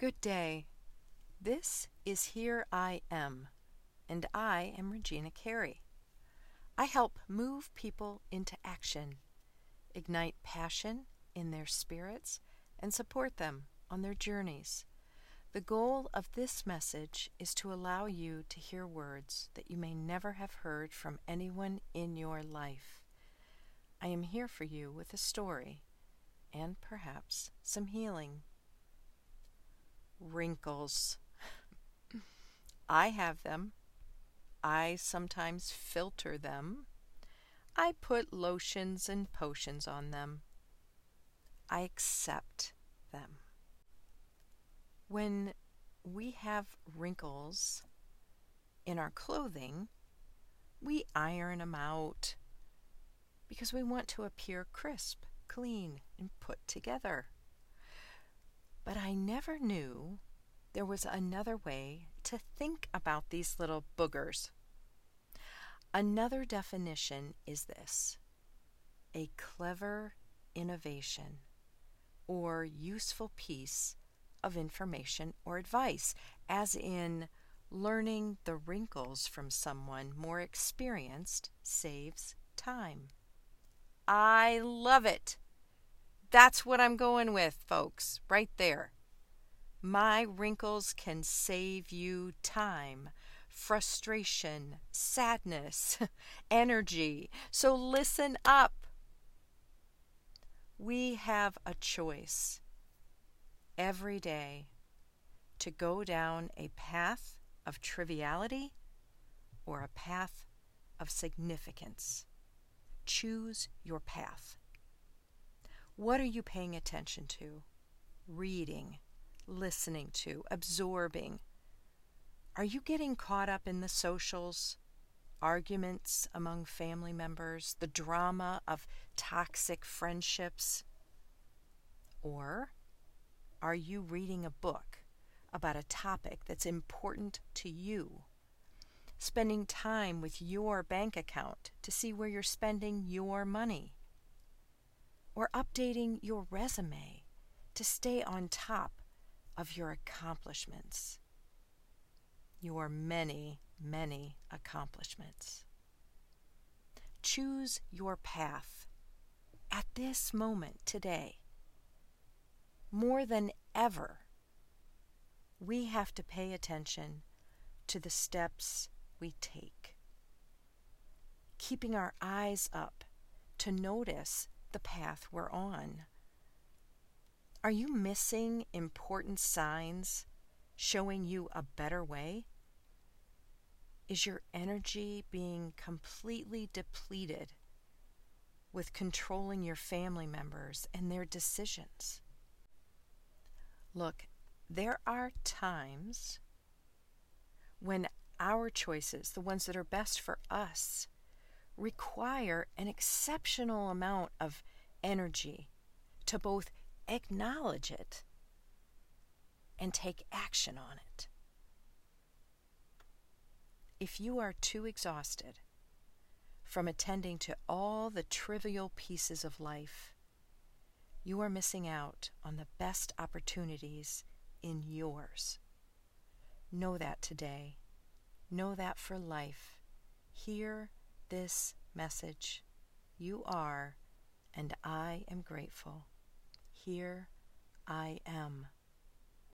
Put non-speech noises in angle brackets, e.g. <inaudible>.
Good day. This is Here I Am, and I am Regina Carey. I help move people into action, ignite passion in their spirits, and support them on their journeys. The goal of this message is to allow you to hear words that you may never have heard from anyone in your life. I am here for you with a story and perhaps some healing. Wrinkles. I have them. I sometimes filter them. I put lotions and potions on them. I accept them. When we have wrinkles in our clothing, we iron them out because we want to appear crisp, clean, and put together. But I never knew there was another way to think about these little boogers. Another definition is this a clever innovation or useful piece of information or advice, as in learning the wrinkles from someone more experienced saves time. I love it. That's what I'm going with, folks, right there. My wrinkles can save you time, frustration, sadness, <laughs> energy. So listen up. We have a choice every day to go down a path of triviality or a path of significance. Choose your path. What are you paying attention to? Reading, listening to, absorbing. Are you getting caught up in the socials, arguments among family members, the drama of toxic friendships? Or are you reading a book about a topic that's important to you? Spending time with your bank account to see where you're spending your money? Or updating your resume to stay on top of your accomplishments, your many, many accomplishments. Choose your path at this moment today. More than ever, we have to pay attention to the steps we take. Keeping our eyes up to notice the path we're on. Are you missing important signs showing you a better way? Is your energy being completely depleted with controlling your family members and their decisions? Look, there are times when our choices, the ones that are best for us, require an exceptional amount of energy to both acknowledge it and take action on it. If you are too exhausted from attending to all the trivial pieces of life, you are missing out on the best opportunities in yours. Know that today. Know that for life. Hear this message. You are, and I am grateful. Here I am.